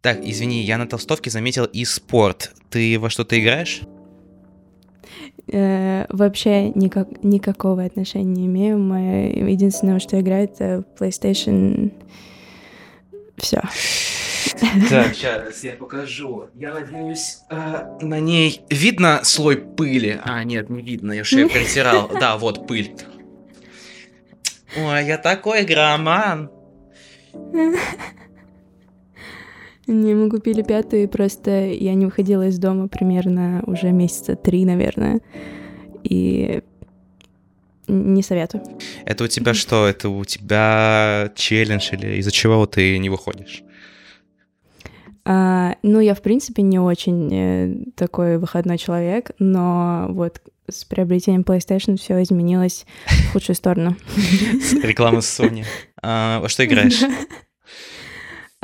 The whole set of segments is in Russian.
Так, извини, я на толстовке заметил и спорт. Ты во что-то играешь? Э, вообще никак, никакого отношения не имею. Мое единственное, что играю, это PlayStation. Все. Так, сейчас я покажу. Я надеюсь, э, на ней видно слой пыли. А, нет, не видно, я шею притирал. Да, вот пыль. Ой, я такой громан. Не, мы купили пятую, просто я не выходила из дома примерно уже месяца три, наверное. И не советую. Это у тебя что? Это у тебя челлендж или из-за чего ты не выходишь? А, ну, я, в принципе, не очень э, такой выходной человек, но вот с приобретением PlayStation все изменилось в худшую сторону. Реклама Sony. А, во что играешь?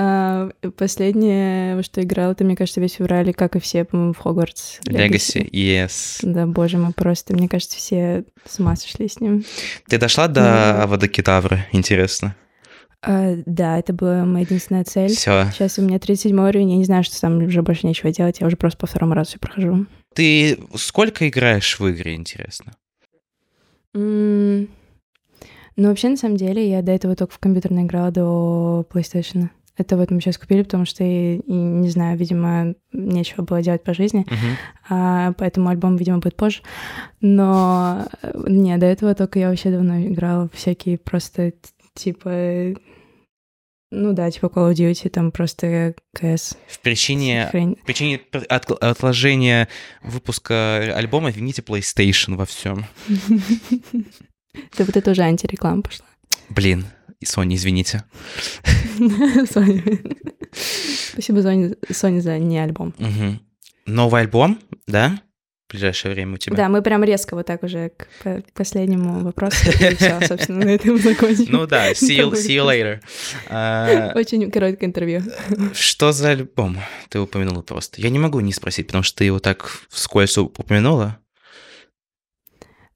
А, последнее, во что играл, это, мне кажется, весь февраль, как и все, по-моему, в Хогвартс. Legacy, yes. Да, боже мой, просто, мне кажется, все с ума сошли с ним. Ты дошла до mm. Авадокедавры, интересно? А, да, это была моя единственная цель. Все. Сейчас у меня 37 уровень, я не знаю, что там уже больше нечего делать, я уже просто по второму разу все прохожу. Ты сколько играешь в игры, интересно? Mm. Ну, вообще, на самом деле, я до этого только в компьютерно играла до PlayStation. Это вот мы сейчас купили, потому что, и, не знаю, видимо, нечего было делать по жизни, uh-huh. а, поэтому альбом, видимо, будет позже. Но не, до этого только я вообще давно играла всякие просто типа ну да, типа Call of Duty, там просто CS. В причине, Хрень. в причине от, отложения выпуска альбома вините PlayStation во всем. Да вот это уже антиреклама пошла. Блин, и Sony, извините. Sony. Спасибо Sony за не альбом. Новый альбом, да? В ближайшее время у тебя. Да, мы прям резко вот так уже к последнему вопросу. И все, собственно, на этом закончим. Ну да, see you, see you later. А, Очень короткое интервью. Что за альбом? Ты упомянула просто. Я не могу не спросить, потому что ты его так вскользь упомянула.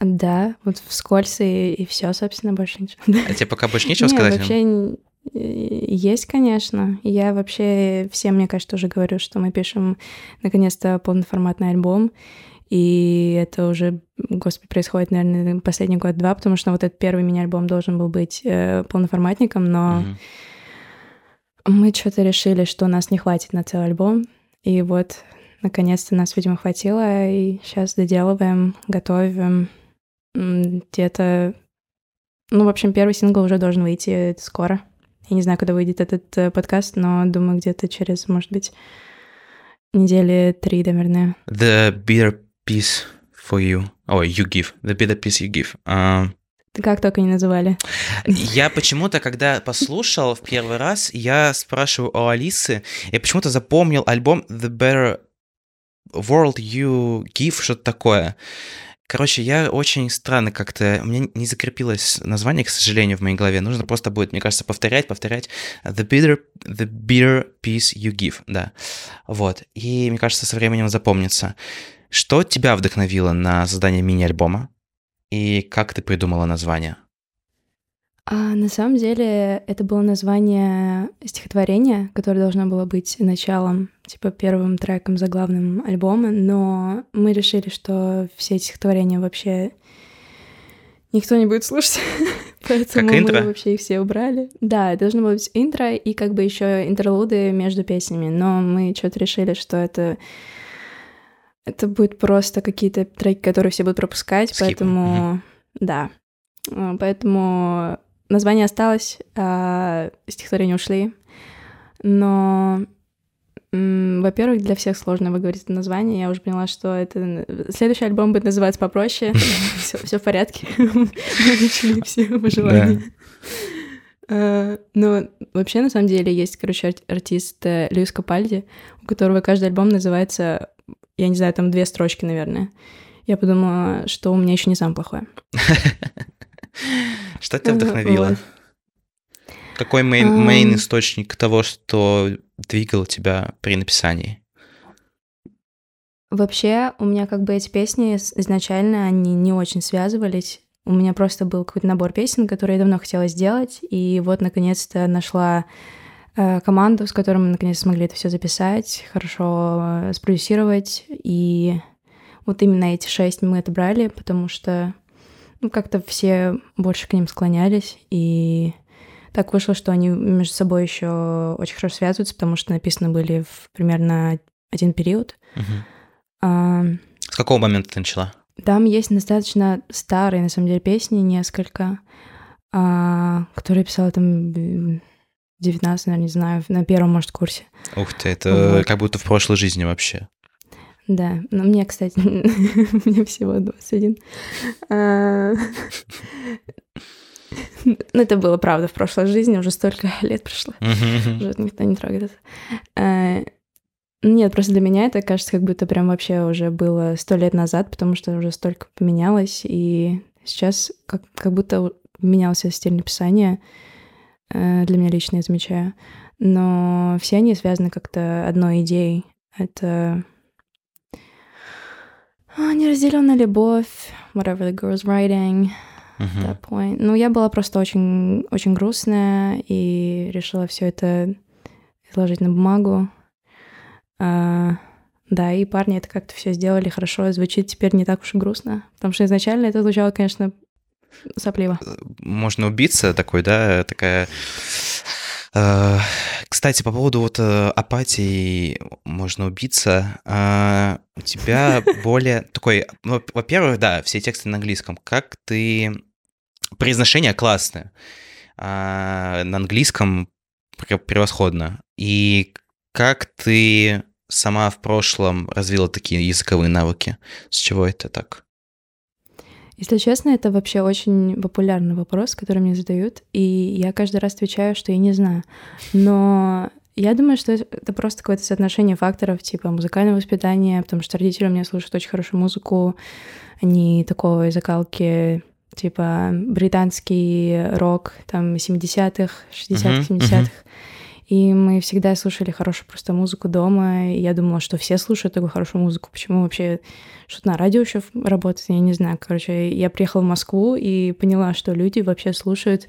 Да, вот вскользь и, и все, собственно, больше ничего. А тебе пока больше нечего сказать? вообще есть, конечно. Я вообще всем, мне кажется, уже говорю, что мы пишем наконец-то полноформатный альбом, и это уже, господи, происходит, наверное, последний год-два, потому что вот этот первый мини-альбом должен был быть э, полноформатником, но mm-hmm. мы что-то решили, что нас не хватит на целый альбом, и вот наконец-то нас, видимо, хватило, и сейчас доделываем, готовим, где-то... Ну, в общем, первый сингл уже должен выйти скоро. Я не знаю, когда выйдет этот э, подкаст, но думаю, где-то через, может быть, недели три, наверное. The bitter piece for you. Oh, you give. The bitter piece you give. Uh... Как только не называли. Я почему-то, когда послушал в первый раз, я спрашиваю у Алисы, я почему-то запомнил альбом The Better World You Give, что-то такое. Короче, я очень странно как-то... У меня не закрепилось название, к сожалению, в моей голове. Нужно просто будет, мне кажется, повторять, повторять. The bitter, the bitter piece you give, да. Вот. И, мне кажется, со временем запомнится. Что тебя вдохновило на создание мини-альбома? И как ты придумала название? А на самом деле это было название стихотворения, которое должно было быть началом, типа первым треком заглавным альбома, но мы решили, что все эти стихотворения вообще никто не будет слушать, поэтому как мы вообще их все убрали. Да, должно быть интро и как бы еще интерлуды между песнями, но мы что-то решили, что это это будет просто какие-то треки, которые все будут пропускать, Скипы. поэтому угу. да, поэтому название осталось, а стихотворения ушли. Но, во-первых, для всех сложно выговорить это название. Я уже поняла, что это следующий альбом будет называться попроще. Все в порядке. Мы учли все пожелания. А, но вообще, на самом деле, есть, короче, артист э, Льюис Капальди, у которого каждый альбом называется, я не знаю, там две строчки, наверное. Я подумала, что у меня еще не самое плохое. Что тебя вдохновило? Какой мейн, источник того, что двигал тебя при написании? Вообще, у меня как бы эти песни изначально, они не очень связывались. У меня просто был какой-то набор песен, которые я давно хотела сделать, и вот, наконец-то, нашла э, команду, с которой мы наконец смогли это все записать, хорошо э, спродюсировать. И вот именно эти шесть мы отобрали, потому что ну, как-то все больше к ним склонялись. И так вышло, что они между собой еще очень хорошо связываются, потому что написаны были в примерно один период. Мгм. А, С какого момента ты начала? Там есть достаточно старые, на самом деле, песни, несколько, а, которые писала там в 19, наверное, не знаю, на первом, может, курсе. Ух ты, это Вот. как будто в прошлой жизни вообще. Да, но мне, кстати, мне всего 21. Ну, это было, правда, в прошлой жизни, уже столько лет прошло. Уже никто не трогает это. А, Нет, просто для меня это кажется, как будто прям вообще уже было сто лет назад, потому что уже столько поменялось, и сейчас как, как будто менялся стиль написания. э, Для меня лично я замечаю. Но все они связаны как-то одной идеей. Это а, неразделенная любовь, whatever the girl's writing, That point. Ну, я была просто очень, очень грустная и решила все это изложить на бумагу. А, да, и парни это как-то все сделали хорошо. Звучит теперь не так уж и грустно. Потому что изначально это звучало, конечно, сопливо. Можно убиться такой, да, такая... Э, Кстати, по поводу вот э, апатии можно убиться. а, У тебя более такой... Во-первых, да, все тексты на английском. Как ты... Произношение классное. а, На английском пре- превосходно. И как ты сама в прошлом развила такие языковые навыки? С чего это так? Если честно, это вообще очень популярный вопрос, который мне задают, и я каждый раз отвечаю, что я не знаю. Но я думаю, что это просто какое-то соотношение факторов, типа музыкального воспитания, потому что родители у меня слушают очень хорошую музыку, они такого закалки, типа британский рок, там 70-х, 60-х, Мгм, 70-х. И мы всегда слушали хорошую просто музыку дома. И я думала, что все слушают такую хорошую музыку. Почему вообще что-то на радио еще работает, я не знаю. Короче, я приехала в Москву и поняла, что люди вообще слушают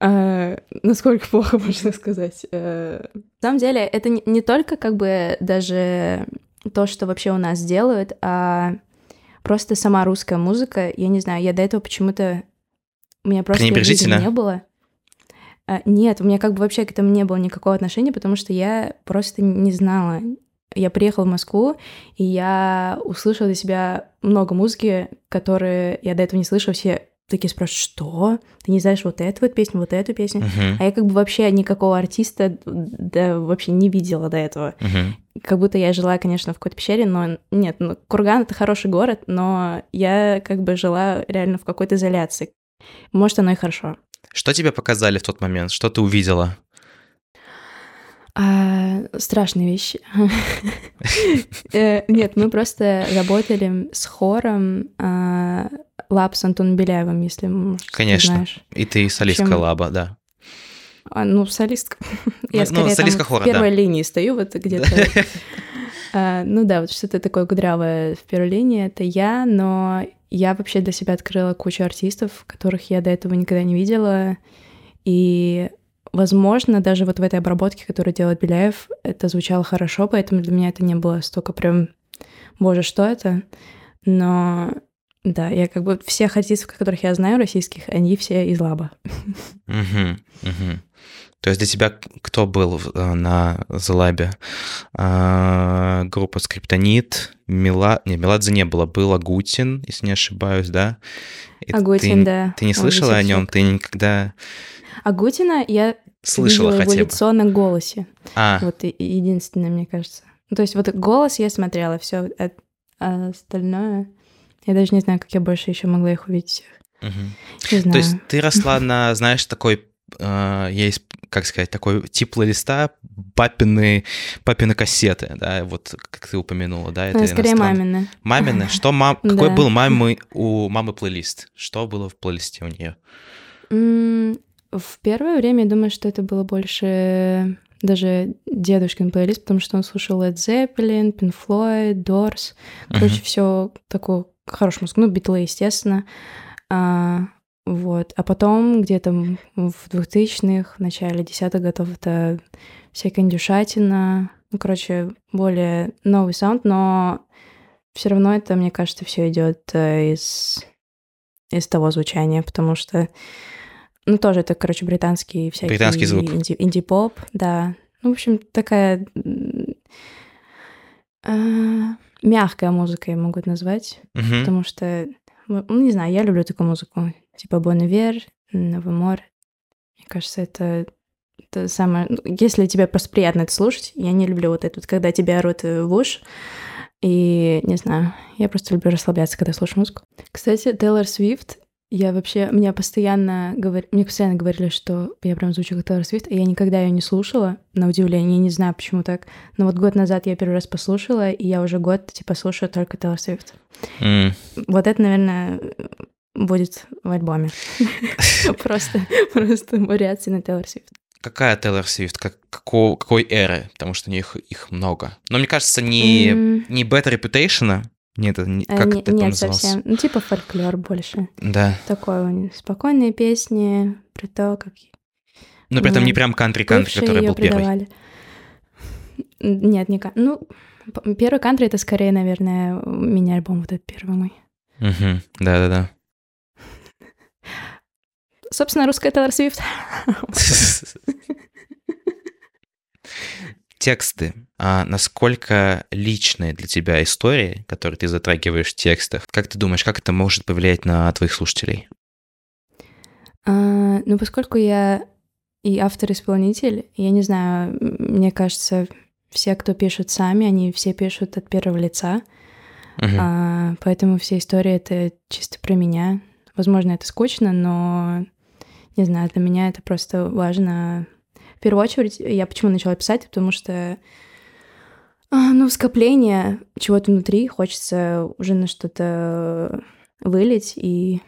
э, насколько плохо можно сказать. Э, На самом деле, это не, не только как бы даже то, что вообще у нас делают, а просто сама русская музыка. Я не знаю, я до этого почему-то... У меня просто не было. А, Нет, у меня как бы вообще к этому не было никакого отношения, потому что я просто не знала. Я приехала в Москву, и я услышала для себя много музыки, которые я до этого не слышала. Все такие спрашивают, что? Ты не знаешь вот эту вот песню, вот эту песню? Мгм, А я как бы вообще никакого артиста да, вообще не видела до этого. мгм. Как будто я жила, конечно, в какой-то пещере, но нет, ну, Курган — это хороший город, но я как бы жила реально в какой-то изоляции. Может, оно и хорошо. Что тебе показали в тот момент? Что ты увидела? А, страшные вещи. Э, Нет, мы просто работали с хором Лап с Антоном Беляевым, если, может, Конечно. знаешь. И ты солистка общем, лаба, да. А, Ну, солистка. Я ну, скорее солистка в хора, первой да. линии стою, вот где-то. А, Ну да, вот что-то такое кудрявое в первой линии, это я, но я вообще для себя открыла кучу артистов, которых я до этого никогда не видела, и, возможно, даже вот в этой обработке, которую делает Беляев, это звучало хорошо, поэтому для меня это не было столько прям, боже, что это, но да, я как бы всех артистов, которых я знаю, российских, они все из Лаба. Мгм, мгм. То есть для тебя кто был э, на Залабе? А, Группа Скриптонит, Мила... Не, Меладзе не было, был Агутин, если не ошибаюсь, да? И Агутин, ты, да. Ты не слышала о нем? Ты никогда Агутина я слышала видела его хотя бы? лицо на голосе. А, Вот единственное, мне кажется. Ну, то есть вот голос я смотрела, все, а остальное... Я даже не знаю, как я больше еще могла их увидеть всех. Не знаю. То есть ты росла на, знаешь, такой, э, есть, как сказать, такой тип плейлиста, папины, папины кассеты, да, вот как ты упомянула, да, это Ну, скорее мамины. Мамины? Что мам... Какой Да. был мамы у мамы плейлист? Что было в плейлисте у нее? В первое время я думаю, что это было больше даже дедушкин плейлист, потому что он слушал Led Zeppelin, Pink Floyd, Doors. Короче, все такую хорошую музыку. Ну, битлы, естественно. А, Вот. А потом где-то в 2000-х, в начале десятых годов это всякая индюшатина. Ну, короче, более новый саунд, но все равно это, мне кажется, все идет э, из, из того звучания, потому что, ну, тоже это, короче, британский всякий Британский звук. инди- инди-поп, да. Ну, в общем, такая э, мягкая музыка, я могу это назвать, Мгм. потому что, ну, не знаю, я люблю такую музыку, типа Бон Ивер, Новомор. Мне кажется, это, это самое... ну, Если тебе просто приятно это слушать, я не люблю вот это, вот, когда тебя орут э, в уши, и, не знаю, я просто люблю расслабляться, когда слушаю музыку. Кстати, Тейлор Свифт, я вообще, мне постоянно, говор... мне постоянно говорили, что я прям звучу как Тейлор Свифт, и я никогда ее не слушала, на удивление, не знаю, почему так. Но вот год назад я первый раз послушала, и я уже год, типа, слушаю только Тейлор Свифт. М. Вот это, наверное, будет в альбоме. Просто, просто вариации на Тейлор Свифт. Какая Тейлор Свифт? Какой эры? Потому что у них их много. Но мне кажется, не, не Bad Reputation. Нет, это не- а, как не- это Нет, называлось? совсем. Ну, типа фольклор больше. Да. У них спокойные песни про то, как Но при этом не прям кантри-кантри, который был первый. предавали. Нет, не кан- Ну, первый кантри — это скорее, наверное, мини-альбом вот этот первый мой. Мгм. Да-да-да. Собственно, русская Тейлор Свифт. Тексты. А насколько личные для тебя истории, которые ты затрагиваешь в текстах? Как ты думаешь, как это может повлиять на твоих слушателей? А, ну, поскольку я и автор-исполнитель, я не знаю, мне кажется, все, кто пишут сами, они все пишут от первого лица, Мгм. А, поэтому все истории — это чисто про меня. Возможно, это скучно, но, не знаю, для меня это просто важно. В первую очередь, я почему начала писать, потому что, а, ну, скопление чего-то внутри, хочется уже на что-то вылить, и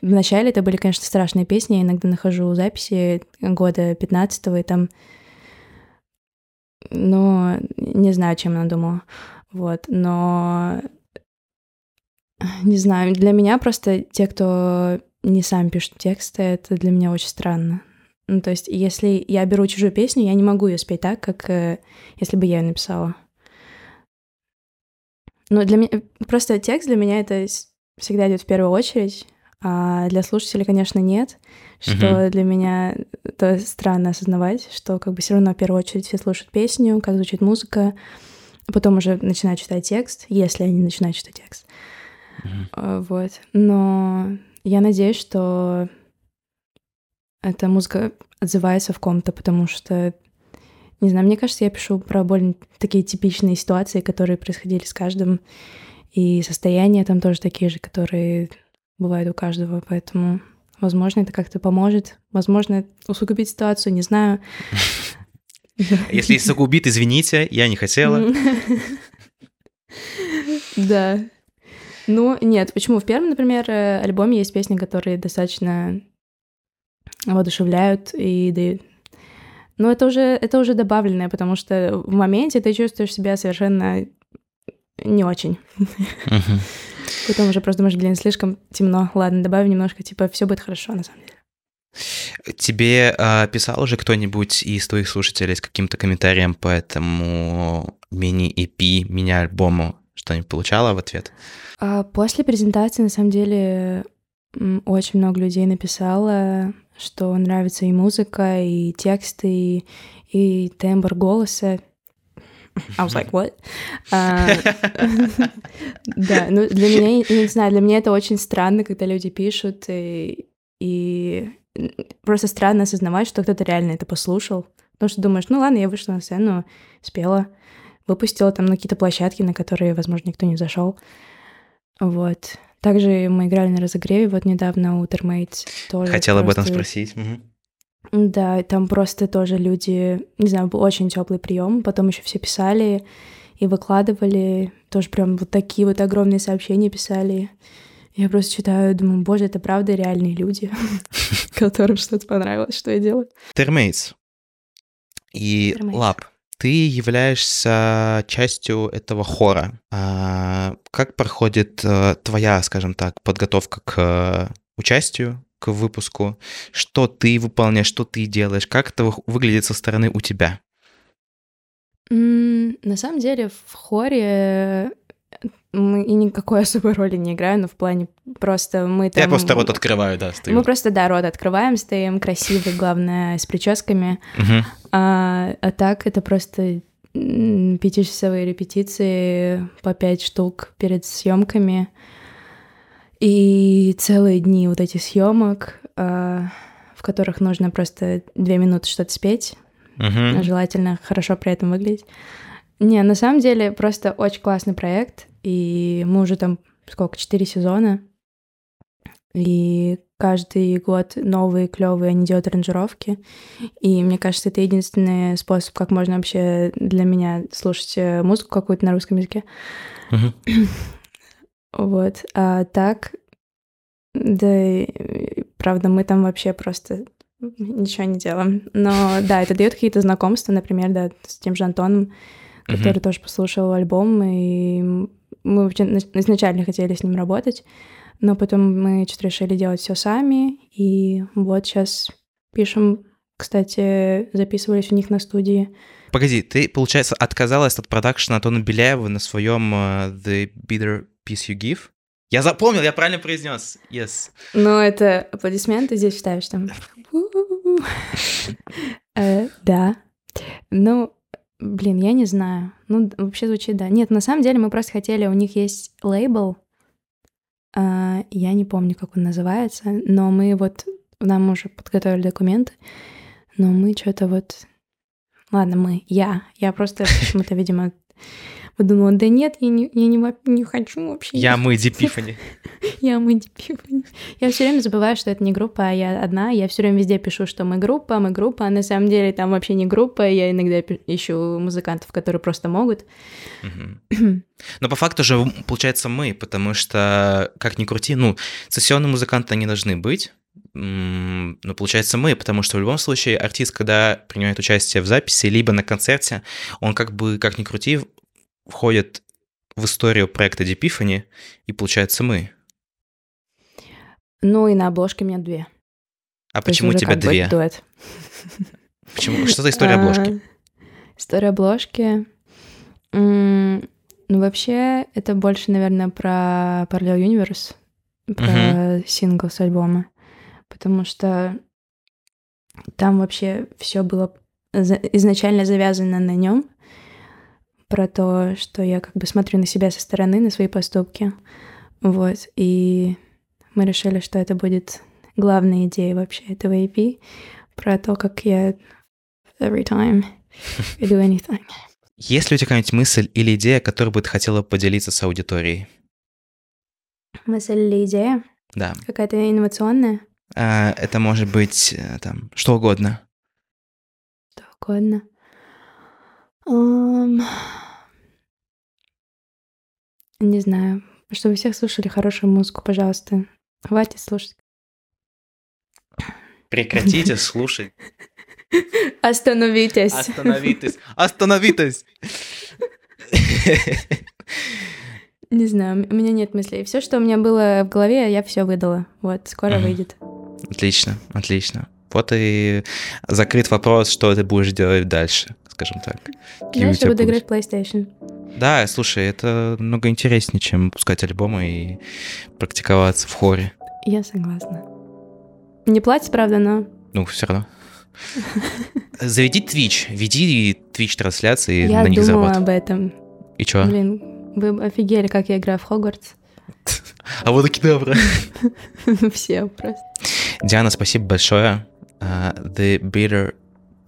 Вначале это были, конечно, страшные песни. Я иногда нахожу записи года 15 и там... Ну, не знаю, чем она думала. Вот, но... Не знаю, для меня просто те, кто не сам пишут тексты, это для меня очень странно. Ну, то есть, если я беру чужую песню, я не могу ее спеть так, как э, если бы я ее написала. Ну, для меня... Просто текст для меня это всегда идет в первую очередь, а для слушателей, конечно, нет, что Мгм. для меня это странно осознавать, что как бы все равно в первую очередь все слушают песню, как звучит музыка, а потом уже начинают читать текст, если они начинают читать текст. А, Вот. Но я надеюсь, что эта музыка отзывается в ком-то, потому что, не знаю, мне кажется, я пишу про более такие типичные ситуации, которые происходили с каждым, и состояния там тоже такие же, которые бывают у каждого, поэтому, возможно, это как-то поможет, возможно, усугубить ситуацию, не знаю. Если есть загубит, извините, я не хотела. Да. Ну, нет, почему? В первом, например, э, альбоме есть песни, которые достаточно воодушевляют и дают. Но это уже, это уже добавленное, потому что в моменте ты чувствуешь себя совершенно не очень. Потом уже просто думаешь, блин, слишком темно. Ладно, добавим немножко, типа, все будет хорошо, на самом деле. Тебе а, писал уже кто-нибудь из твоих слушателей с каким-то комментарием по этому мини-EP, мини-альбому? Что-нибудь получала в ответ? А после презентации, на самом деле, очень много людей написало, что нравится и музыка, и тексты, и, и тембр голоса. I was like, what? А, Да, ну для меня, не знаю, для меня это очень странно, когда люди пишут, и, и просто странно осознавать, что кто-то реально это послушал. Потому что думаешь, ну ладно, я вышла на сцену, спела, выпустила там на какие-то площадки, на которые, возможно, никто не зашел. Вот. Также мы играли на разогреве вот недавно у. Тоже Хотела об этом спросить. Да, там просто тоже люди, не знаю, был очень теплый прием. Потом еще все писали и выкладывали. Тоже прям вот такие вот огромные сообщения писали. Я просто читаю, думаю, боже, это правда реальные люди, которым что-то понравилось, что я делаю. Термейтс и. Лап. Ты являешься частью этого хора. А как проходит э, твоя, скажем так, подготовка к участию, к выпуску, что ты выполняешь, что ты делаешь, как это выглядит со стороны у тебя? На самом деле в хоре мы и никакой особой роли не играем, но в плане просто мы там... Я просто рот открываю, да, стою. Мы просто, да, рот открываем, стоим красивые, главное, с прическами. А, а так это просто пятичасовые репетиции по пять штук перед съемками. И целые дни вот этих съемок, а, в которых нужно просто две минуты что-то спеть, uh желательно хорошо при этом выглядеть. Не, на самом деле просто очень классный проект, и мы уже там сколько, четыре сезона, и каждый год новые клевые они делают аранжировки, и мне кажется, это единственный способ, как можно вообще для меня слушать э, музыку какую-то на русском языке. Uh-huh. Вот. А так, да, правда, мы там вообще просто ничего не делаем. Но да, это дает какие-то знакомства, например, да, с тем же Антоном, который mm-hmm. тоже послушал альбом, и мы вообще изначально хотели с ним работать, но потом мы что-то решили делать все сами, и вот сейчас пишем, кстати, записывались у них на студии. Погоди, ты, получается, отказалась от продакшена Антона Беляева на своем uh, The Bitter Piece You Give? Я запомнил, я правильно произнес. Yes. Ну, это аплодисменты здесь считаешь там. Э, да. Ну, блин, я не знаю. Ну, вообще звучит да. Нет, на самом деле мы просто хотели, у них есть лейбл, а, я не помню, как он называется, но мы вот, нам уже подготовили документы, но мы что-то вот... Ладно, мы, я, я просто почему-то, видимо, подумала, да нет, я не, я не, не хочу вообще. Я мы Дипифани. Я мы Дипифани. Я все время забываю, что это не группа, а я одна. Я все время везде пишу, что мы группа, мы группа, а на самом деле там вообще не группа. Я иногда ищу музыкантов, которые просто могут. Но по факту же получается мы, потому что, как ни крути, ну, сессионные музыканты они должны быть, но получается мы, потому что в любом случае артист, когда принимает участие в записи, либо на концерте, он как бы, как ни крути, входит в историю проекта Deep и получается мы. Ну и на обложке у меня две. А То почему у тебя две? Дуэт. Почему? Что за история обложки? История обложки. Ну, вообще, это больше, наверное, про Parallel Universe, про сингл с альбома. Потому что там вообще все было изначально завязано на нем про то, что я как бы смотрю на себя со стороны, на свои поступки. Вот. И мы решили, что это будет главная идея вообще этого EP, про то, как я every time I do anything. Есть ли у тебя какая-нибудь мысль или идея, которую бы ты хотела поделиться с аудиторией? Мысль или идея? Да. Какая-то инновационная? А, это может быть э, там что угодно. Что угодно. Um, не знаю. Чтобы всех слушали хорошую музыку, пожалуйста. Хватит слушать. Прекратите слушать. Остановитесь. Остановитесь. Остановитесь. Не знаю, у меня нет мыслей. Все, что у меня было в голове, я все выдала. Вот, скоро выйдет. Отлично, отлично. Вот и закрыт вопрос, что ты будешь делать дальше скажем так. Знаешь, я буду играть в PlayStation. Да, слушай, это много интереснее, чем пускать альбомы и практиковаться в хоре. Я согласна. Не платить, правда, но... Ну, все равно. Заведи Twitch, веди Twitch трансляции я на них заработай. Я об этом. И чё? Блин, вы офигели, как я играю в Хогвартс. А вот и добро. Все просто. Диана, спасибо большое. Uh, the Bitter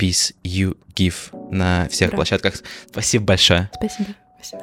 Peace You Give на всех Ура. площадках. Спасибо большое. Спасибо. Спасибо.